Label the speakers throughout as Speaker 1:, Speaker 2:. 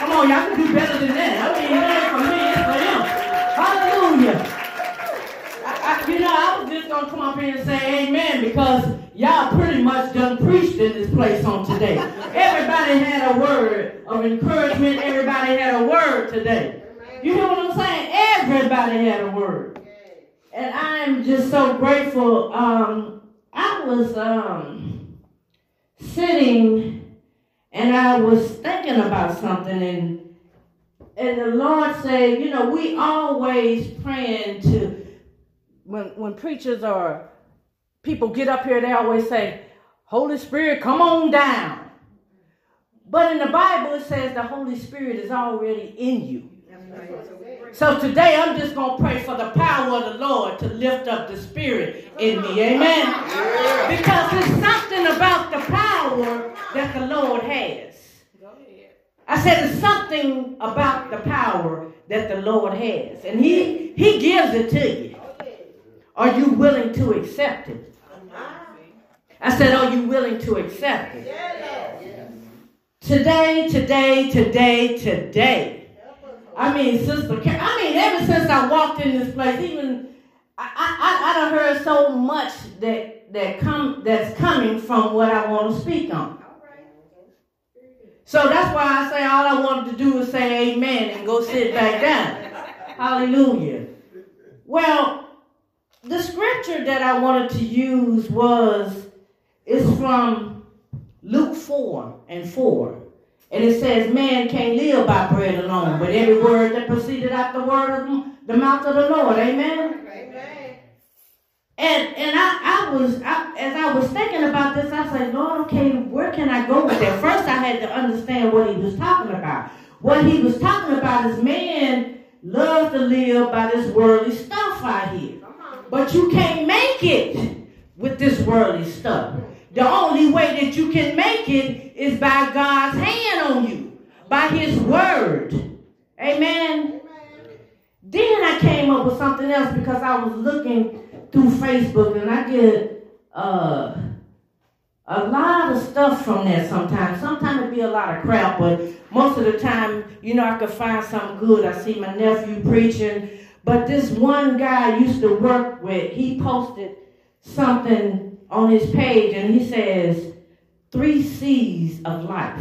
Speaker 1: Come on, y'all can do better than that. I mean, it ain't for me, it's for him. Hallelujah. I, I, you know, I was just going to come up here and say amen because y'all pretty much done preached in this place on today. Everybody had a word of encouragement. Everybody had a word today. You know what I'm saying? Everybody had a word. And I'm just so grateful. Um, I was um, sitting and I was thinking about something and and the Lord said, you know, we always praying to when when preachers or people get up here, they always say, Holy Spirit, come on down. But in the Bible it says the Holy Spirit is already in you. So today I'm just going to pray for the power of the Lord to lift up the spirit in me. Amen. Because there's something about the power that the Lord has. I said there's something about the power that the Lord has. And he, he gives it to you. Are you willing to accept it? I said, are you willing to accept it? Today, today, today, today. I mean, Sister I mean, ever since I walked in this place, even I, I, I done heard so much that that come that's coming from what I want to speak on. So that's why I say all I wanted to do is say amen and go sit back down. Hallelujah. Well, the scripture that I wanted to use was is from Luke 4 and 4. And it says, man can't live by bread alone, but every word that proceeded out the word of the mouth of the Lord. Amen. Amen. And and I, I was I, as I was thinking about this, I was said, Lord, okay, where can I go with that? First, I had to understand what he was talking about. What he was talking about is man loves to live by this worldly stuff out here, but you can't make it with this worldly stuff. The only way that you can make it is by God's hand on you, by His word. Amen. Then I came up with something else because I was looking through Facebook and I get uh, a lot of stuff from there sometimes. Sometimes it be a lot of crap, but most of the time, you know, I could find something good. I see my nephew preaching. But this one guy I used to work with, he posted something on his page and he says, three C's of life.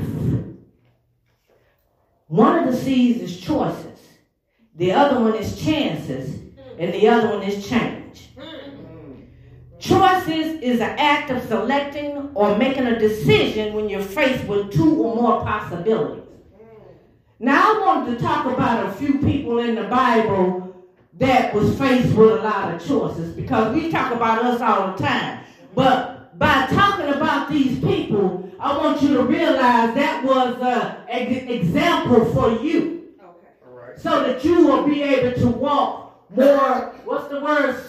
Speaker 1: One of the C's is choices, the other one is chances, and the other one is change. Choices is an act of selecting or making a decision when you're faced with two or more possibilities. Now, I wanted to talk about a few people in the Bible that was faced with a lot of choices because we talk about us all the time. But by talking about these people, I want you to realize that was an example for you. Okay. So that you will be able to walk more, what's the word,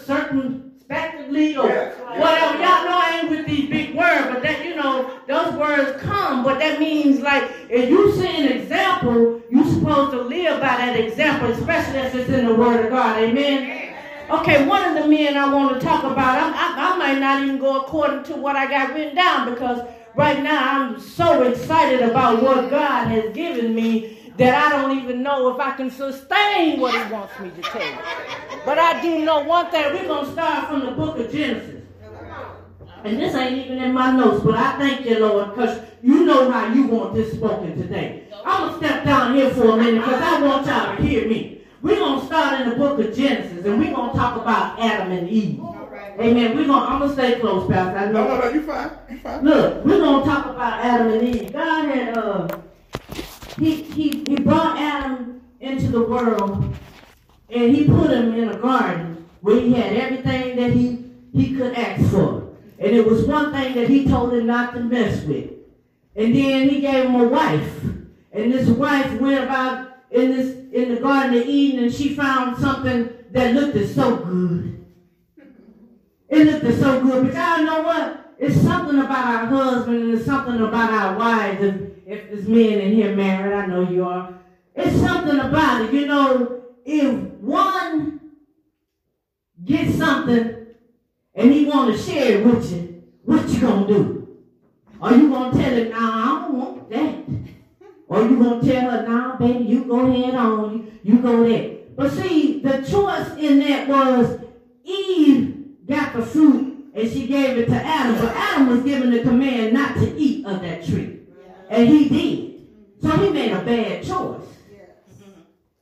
Speaker 1: circumspectly or yeah. whatever. Y'all know I ain't with these big words, but that, you know, those words come. But that means like, if you see an example, you're supposed to live by that example, especially if it's in the Word of God. Amen. Okay, one of the men I want to talk about, I, I, I might not even go according to what I got written down because right now I'm so excited about what God has given me that I don't even know if I can sustain what He wants me to tell you. But I do know one thing. We're going to start from the book of Genesis. And this ain't even in my notes, but I thank you, Lord, because you know how you want this spoken today. I'm going to step down here for a minute because I want y'all to hear me. We're going to start in the book of Genesis and we're going to talk about Adam and Eve. Amen. We're going to, I'm going to stay close, Pastor. I
Speaker 2: know. No, no, no, you fine. You fine.
Speaker 1: Look, we're going to talk about Adam and Eve. God had, uh, he, he, he brought Adam into the world and he put him in a garden where he had everything that he, he could ask for. And it was one thing that he told him not to mess with. And then he gave him a wife. And this wife went about in this in the Garden of Eden and she found something that looked so good. It looked so good. But y'all know what? It's something about our husband and it's something about our wives. If, if there's men in here married, I know you are. It's something about it. You know, if one gets something and he want to share it with you, what you gonna do? Are you gonna tell him, nah, I don't want that? Or you gonna tell her, nah, baby, you go ahead on, you, you go there. But see, the choice in that was Eve got the fruit and she gave it to Adam, but Adam was given the command not to eat of that tree. And he did. So he made a bad choice.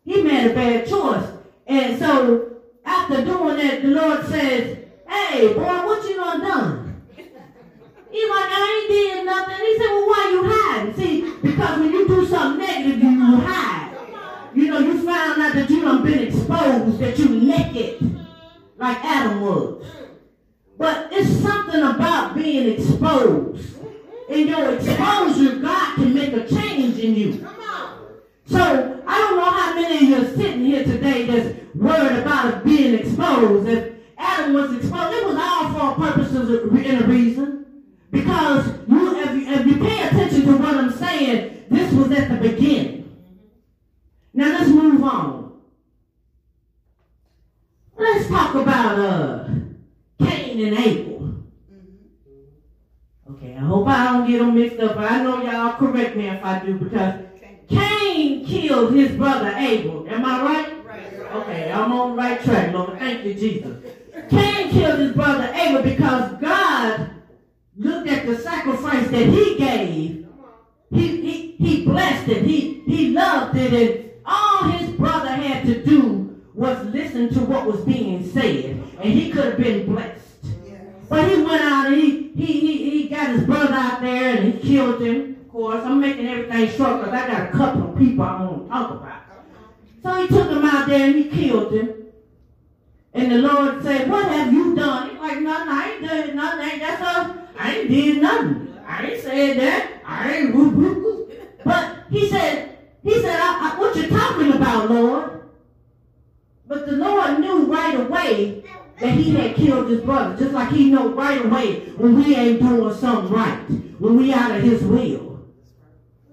Speaker 1: He made a bad choice. And so after doing that, the Lord says, Hey, boy, what you done done? He's like, I ain't did nothing. He said, Well, why you hiding? See, because when you do something negative, you, you hide. You know, you found out that you done been exposed, that you naked, like Adam was. Something about being exposed. In your exposure, God can make a change in you. So I don't know how many of you are sitting here today that's worried about being exposed. If Adam was exposed, it was all for a purpose and a reason. Because you, if, you, if you pay attention to what I'm saying, this was at the beginning. Now let's move on. Let's talk about uh, Cain and Abel. Okay, I hope I don't get them mixed up. I know y'all correct me if I do because Cain killed his brother Abel. Am I right? Right. Okay, I'm on the right track, Lord. Thank you, Jesus. Cain killed his brother Abel because God looked at the sacrifice that he gave. He, he, he blessed it. He, he loved it. And all his brother had to do was listen to what was being said. And he could have been blessed. But he went out and he, he, he, he got his brother out there and he killed him. Of course, I'm making everything short because I got a couple of people I want to talk about. So he took him out there and he killed him. And the Lord said, What have you done? He's like, Nothing, I ain't done nothing. That's all. I ain't did nothing. I ain't said that. I ain't whoop, whoop. But he said, he said, I, I, what you talking about, Lord? But the Lord knew right away that he had killed his brother, just like he know right away when we ain't doing something right, when we out of his will.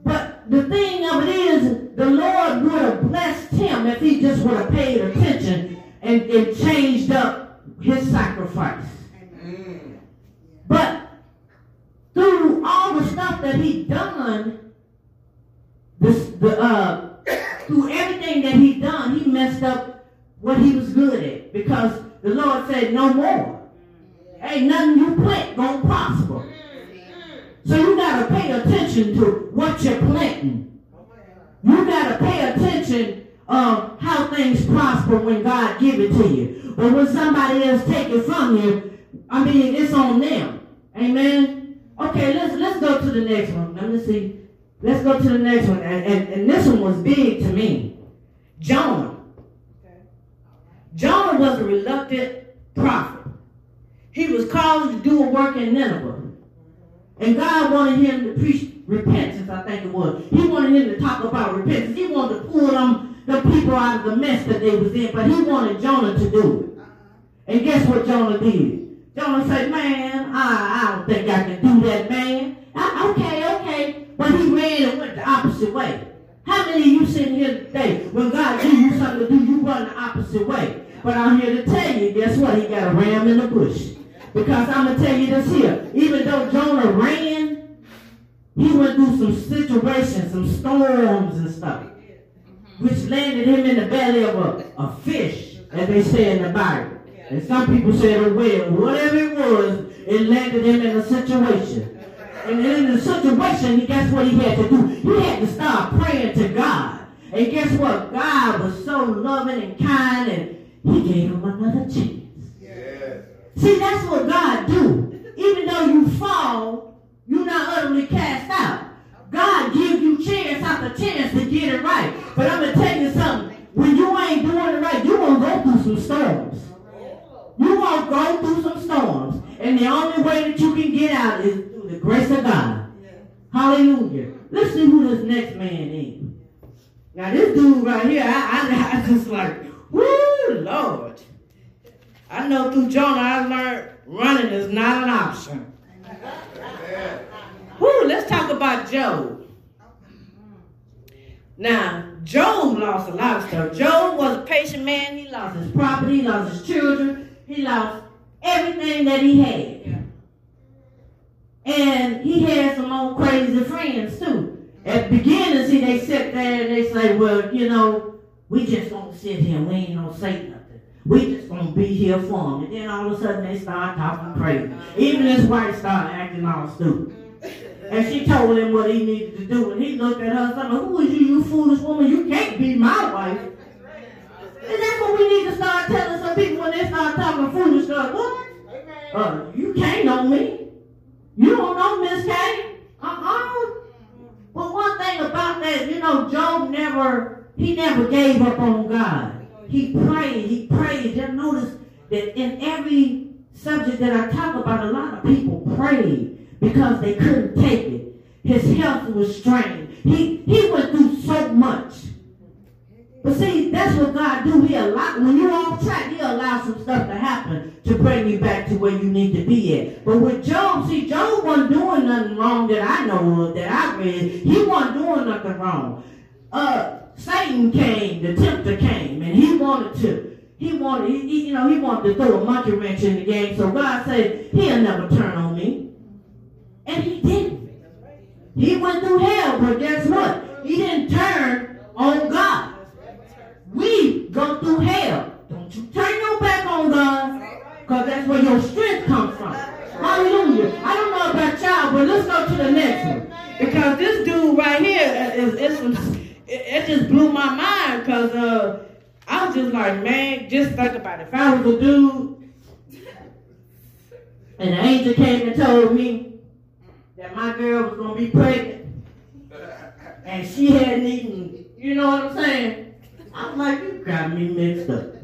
Speaker 1: But the thing of it is, the Lord would have blessed him if he just would have paid attention and, and changed up his sacrifice. But through all the stuff that he done, this, the, uh, through everything that he done, he messed up what he was good at because the Lord said no more. Ain't nothing you plant gonna prosper. So you gotta pay attention to what you're planting. You gotta pay attention of how things prosper when God give it to you. But when somebody else take it from you, I mean it's on them. Amen. Okay, let's let's go to the next one. Let me see. Let's go to the next one. And, and, and this one was big to me. Jonah. Jonah was a reluctant prophet. He was called to do a work in Nineveh. And God wanted him to preach repentance, I think it was. He wanted him to talk about repentance. He wanted to pull them, the people out of the mess that they was in, but he wanted Jonah to do it. And guess what Jonah did? Jonah said, man, I, I don't think a ram in the bush. Because I'm going to tell you this here. Even though Jonah ran, he went through some situations, some storms and stuff, which landed him in the belly of a, a fish, as they say in the Bible. And some people say a whale. Whatever it was, it landed him in a situation. And in the situation, guess what he had to do? He had to start praying to God. And guess what? God was so loving and kind and he gave him another chance. See, that's what God do. Even though you fall, you're not utterly cast out. God gives you chance after chance to get it right. But I'm going to tell you something. When you ain't doing it right, you're going to go through some storms. You're going to go through some storms. And the only way that you can get out is through the grace of God. Hallelujah. Let's see who this next man is. Now this dude right here, I, I, I just like, woo, Lord. I know through Jonah I learned running is not an option. Whoo, let's talk about Job. Now, Job lost a lot of stuff. Job was a patient man. He lost his property, he lost his children, he lost everything that he had. And he had some old crazy friends too. At the beginning, see, they sit there and they say, well, you know, we just gonna sit here. We ain't say nothing. We just gonna be here for him. And then all of a sudden they start talking crazy. Even his wife started acting all stupid. And she told him what he needed to do. And he looked at her and said, Who is you, you foolish woman? You can't be my wife. And that's what we need to start telling some people when they start talking foolish stuff. What? Uh, you can't know me. You don't know Miss K. Uh-uh. But one thing about that, you know, Job never, he never gave up on God. He prayed, he prayed. Just notice that in every subject that I talk about, a lot of people prayed because they couldn't take it. His health was strained. He, he went through so much. But see, that's what God do. He allow when you're off track, He allows some stuff to happen to bring you back to where you need to be at. But with Job, see, Job wasn't doing nothing wrong that I know of, that I read. He wasn't doing nothing wrong. Uh, Satan came, the tempter came, and he wanted to. He wanted, he, you know, he wanted to throw a monkey wrench in the game. So God said, He'll never turn on me, and He didn't. He went through hell, but guess what? He didn't turn on God. We go through hell. Don't you turn your back on God, because that's where your strength comes about it. If I was a dude and the angel came and told me that my girl was to be pregnant and she hadn't eaten, you know what I'm saying? I'm like, you got me mixed up.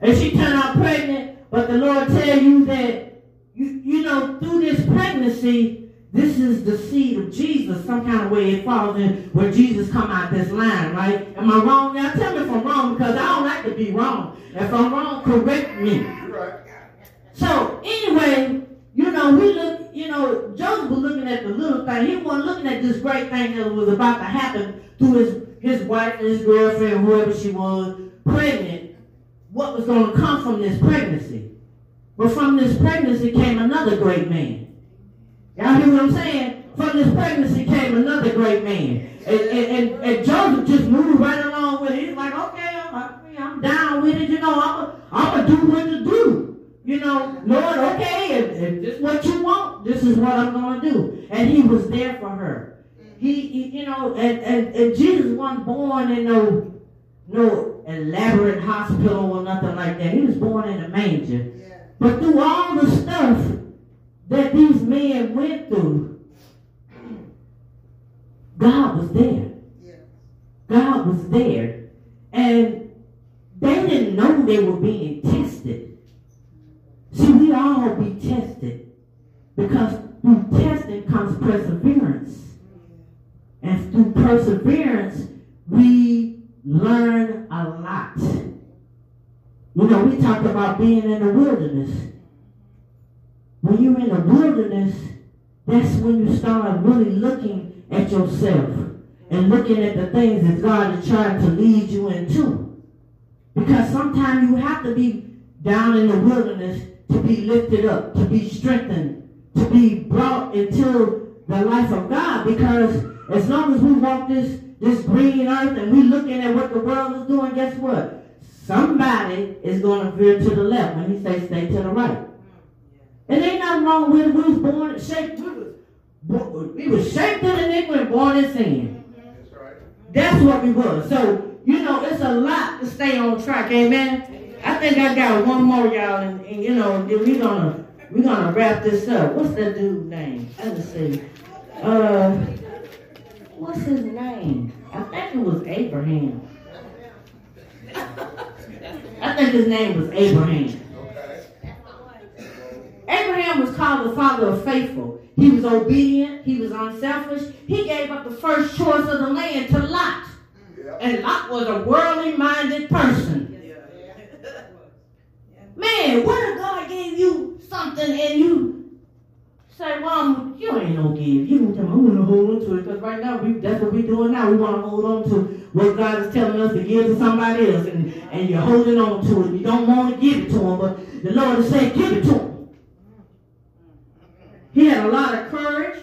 Speaker 1: and she turned out pregnant, but the Lord tell you that, you, you know, through this pregnancy, this is the seed of Jesus. Some kind of way it falls in where Jesus come out this line, right? Am I wrong now? Tell me if I'm wrong because I don't like to be wrong. If I'm wrong, correct me. So anyway, you know, we look, you know, Joseph was looking at the little thing. He wasn't looking at this great thing that was about to happen to his, his wife and his girlfriend, whoever she was, pregnant. What was going to come from this pregnancy? But from this pregnancy came another great man. Y'all hear what I'm saying? From this pregnancy came another great man. And, and, and, and Joseph just moved right along with it. He's like, okay, I'm, I'm down with it. You know, I'm I'm going to do what to do. You know, Lord, okay, if, if this is what you want, this is what I'm going to do. And he was there for her. He, he you know, and, and, and Jesus wasn't born in no no elaborate hospital or nothing like that. He was born in a manger. Yeah. But through all the stuff that these men went through, God was there. God was there. And they didn't know they were being tested. See, we all be tested because through testing comes perseverance. And through perseverance, we learn a lot. You know, we talked about being in the wilderness. When you're in the wilderness, that's when you start really looking at yourself and looking at the things that God is trying to lead you into. Because sometimes you have to be down in the wilderness to be lifted up, to be strengthened, to be brought into the life of God. Because as long as we walk this, this green earth and we're looking at what the world is doing, guess what? Somebody is going to veer to the left when he says stay to the right. And ain't nothing wrong with it. We was born shaped. We was, we was shaped in iniquity and born in sin. That's right. That's what we was. So, you know, it's a lot to stay on track. Amen. I think I got one more, y'all, and, and you know, we're gonna we're gonna wrap this up. What's that dude's name? Let me see. Uh, what's his name? I think it was Abraham. I think his name was Abraham. Abraham was called the father of faithful. He was obedient. He was unselfish. He gave up the first choice of the land to Lot. And Lot was a worldly minded person. Man, what if God gave you something and you say, well, you ain't no give. You don't tell me, I'm going to hold on to it because right now we, that's what we're doing now. We want to hold on to what God is telling us to give to somebody else and, and you're holding on to it. You don't want to give it to him, but the Lord is saying, give it to him. He had a lot of courage.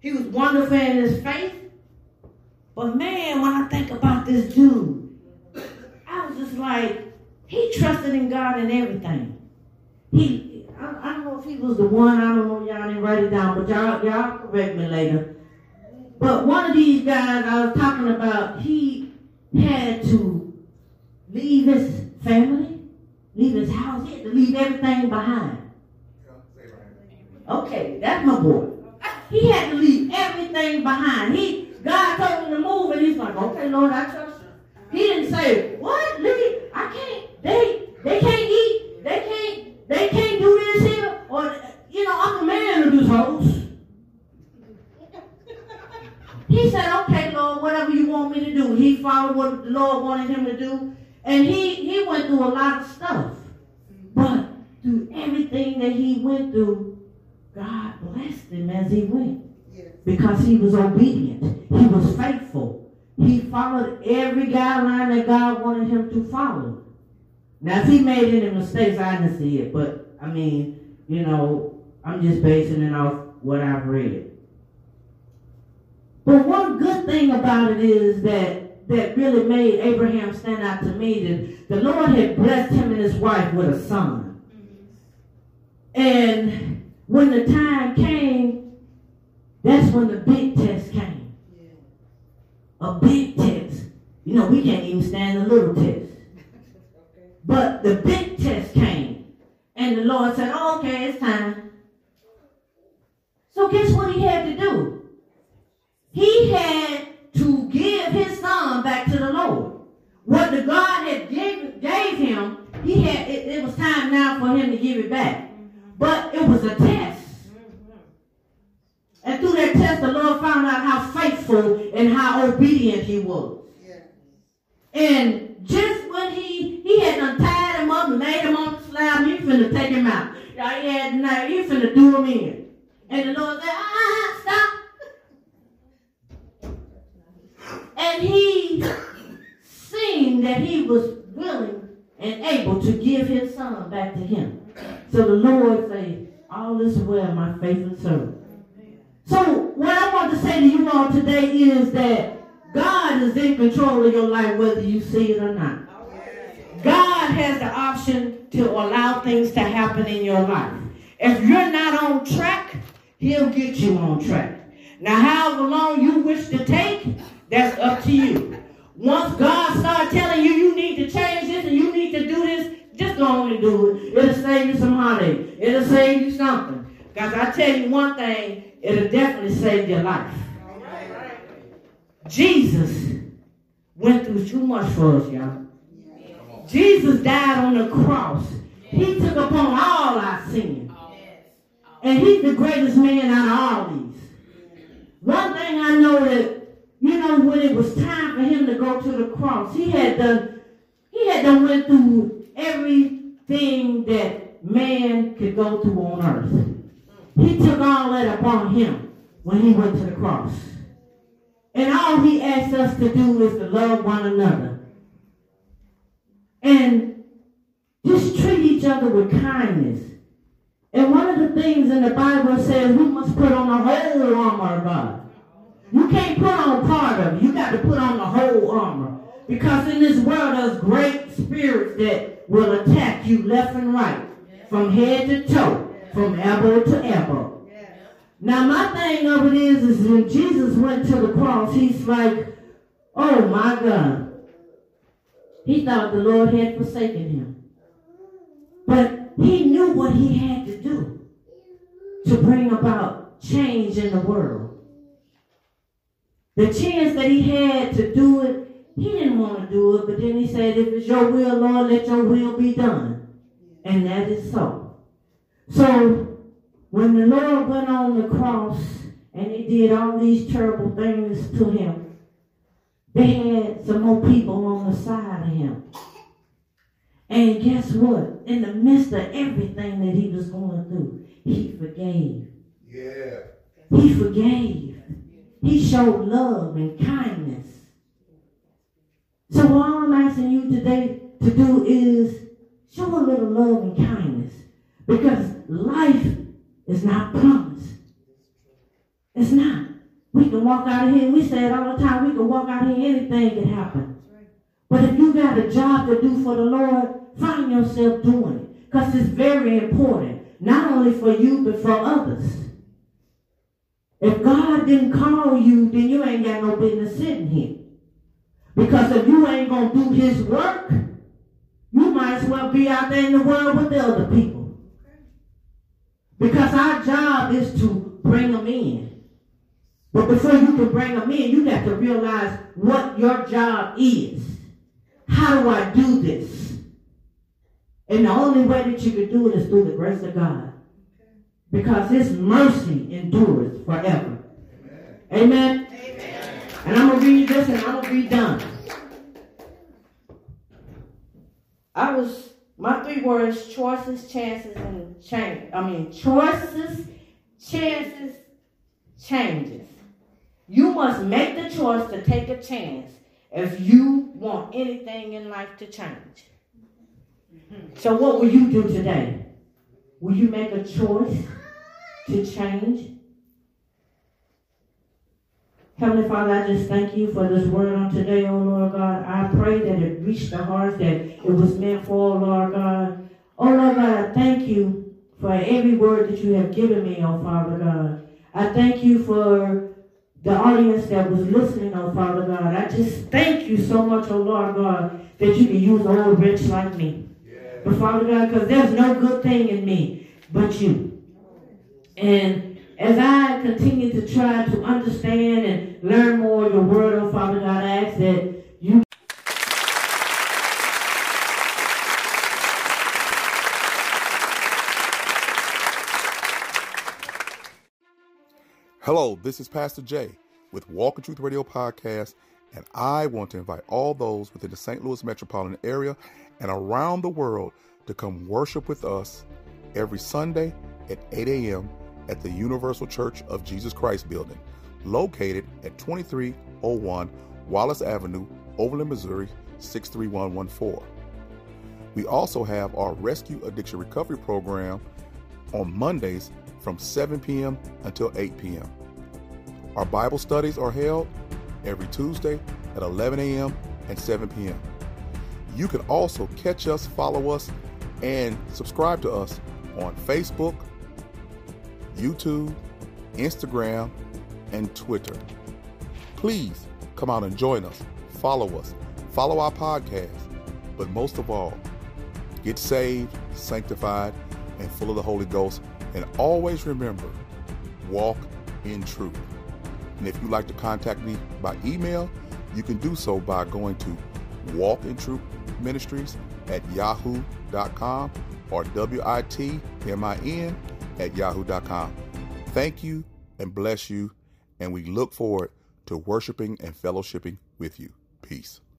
Speaker 1: He was wonderful in his faith. But man, when I think about this dude, I was just like, he trusted in God in everything. He, I, I, don't know if he was the one. I don't know. Y'all didn't write it down, but y'all, y'all correct me later. But one of these guys I was talking about, he had to leave his family, leave his house. He had to leave everything behind. Okay, that's my boy. He had to leave everything behind. He God told him to move, and he's like, okay, Lord, I trust you. He didn't say, what? Leave? I can't. They they can't eat. They can't. They can't do this here. Or you know, I'm the man of this house. He said, okay, Lord, whatever you want me to do. He followed what the Lord wanted him to do. And he, he went through a lot of stuff. But through everything that he went through, God blessed him as he went. Because he was obedient. He was faithful. He followed every guideline that God wanted him to follow. Now, if he made any mistakes, I didn't see it. But, I mean, you know, I'm just basing it off what I've read. But one good thing about it is that that really made Abraham stand out to me that the Lord had blessed him and his wife with a son. Mm-hmm. And when the time came, that's when the big test came. A big test. You know, we can't even stand a little test. But the big test came. And the Lord said, oh, okay, it's time. So guess what he had to do? He had to give his son back to the Lord. What the God had gave, gave him, he had it, it was time now for him to give it back. But it was a test. And through that test, the Lord found out how faithful and how obedient he was. And just when he he had untied him up and laid him on the slab, he finna take him out. He had now he finna do him in. And the Lord said, ah, stop. And he seen that he was willing and able to give his son back to him. So the Lord said, all is well, my faithful servant. So what I want to say to you all today is that God is in control of your life whether you see it or not. God has the option to allow things to happen in your life. If you're not on track, he'll get you on track. Now, however long you wish to take, that's up to you. Once God starts telling you you need to change this and you need to do this, just go on and do it. It'll save you some heartache. It'll save you something. Because I tell you one thing, it'll definitely save your life. Jesus went through too much for us, y'all. Jesus died on the cross. He took upon all our sin. And he's the greatest man out of all these. One thing I know that, you know, when it was time for him to go to the cross, he had done, he had done went through everything that man could go through on earth. He took all that upon him when he went to the cross. And all he asks us to do is to love one another. And just treat each other with kindness. And one of the things in the Bible says we must put on the whole armor of God. You can't put on part of it. You got to put on the whole armor. Because in this world there's great spirits that will attack you left and right. From head to toe. From elbow to elbow. Now my thing of it is, is when Jesus went to the cross, he's like, oh my God. He thought the Lord had forsaken him. But he knew what he had to do to bring about change in the world. The chance that he had to do it, he didn't want to do it, but then he said, if it's your will, Lord, let your will be done. And that is so. So when the Lord went on the cross and he did all these terrible things to him, they had some more people on the side of him. And guess what? In the midst of everything that he was going through, he forgave.
Speaker 2: Yeah.
Speaker 1: He forgave. He showed love and kindness. So all I'm asking you today to do is show a little love and kindness. Because life is not promised. It's not. We can walk out of here, we say it all the time, we can walk out of here, anything can happen. But if you got a job to do for the Lord, find yourself doing it. Because it's very important. Not only for you, but for others. If God didn't call you, then you ain't got no business sitting here. Because if you ain't going to do his work, you might as well be out there in the world with the other people. Because our job is to bring them in. But before you can bring them in, you have to realize what your job is. How do I do this? And the only way that you can do it is through the grace of God. Because his mercy endures forever. Amen. Amen. And I'm going to read this and I'm going to be done. I was, my three words, choices, chances, and change. I mean, choices, chances, changes. You must make the choice to take a chance if you want anything in life to change. So, what will you do today? Will you make a choice to change? Heavenly Father, I just thank you for this word on today, oh Lord God. I pray that it reached the hearts that it was meant for, oh Lord God. Oh Lord God, I thank you for every word that you have given me, oh Father God. I thank you for the audience that was listening, oh Father God. I just thank you so much, oh Lord God, that you can use an old rich like me. Yeah. But Father God, because there's no good thing in me but you. And as I continue to try to understand and learn more of your word, oh Father God, I ask that you
Speaker 2: Hello, this is Pastor Jay with Walk in Truth Radio Podcast, and I want to invite all those within the St. Louis metropolitan area and around the world to come worship with us every Sunday at 8 a.m at the Universal Church of Jesus Christ building, located at 2301 Wallace Avenue, Overland, Missouri 63114. We also have our Rescue Addiction Recovery Program on Mondays from 7 p.m. until 8 p.m. Our Bible studies are held every Tuesday at 11 a.m. and 7 p.m. You can also catch us, follow us, and subscribe to us on Facebook, YouTube, Instagram, and Twitter. Please come out and join us. Follow us. Follow our podcast. But most of all, get saved, sanctified, and full of the Holy Ghost. And always remember, walk in truth. And if you'd like to contact me by email, you can do so by going to Walk in Truth Ministries at yahoo.com or W-I-T-M-I-N at yahoo.com. Thank you and bless you, and we look forward to worshiping and fellowshipping with you. Peace.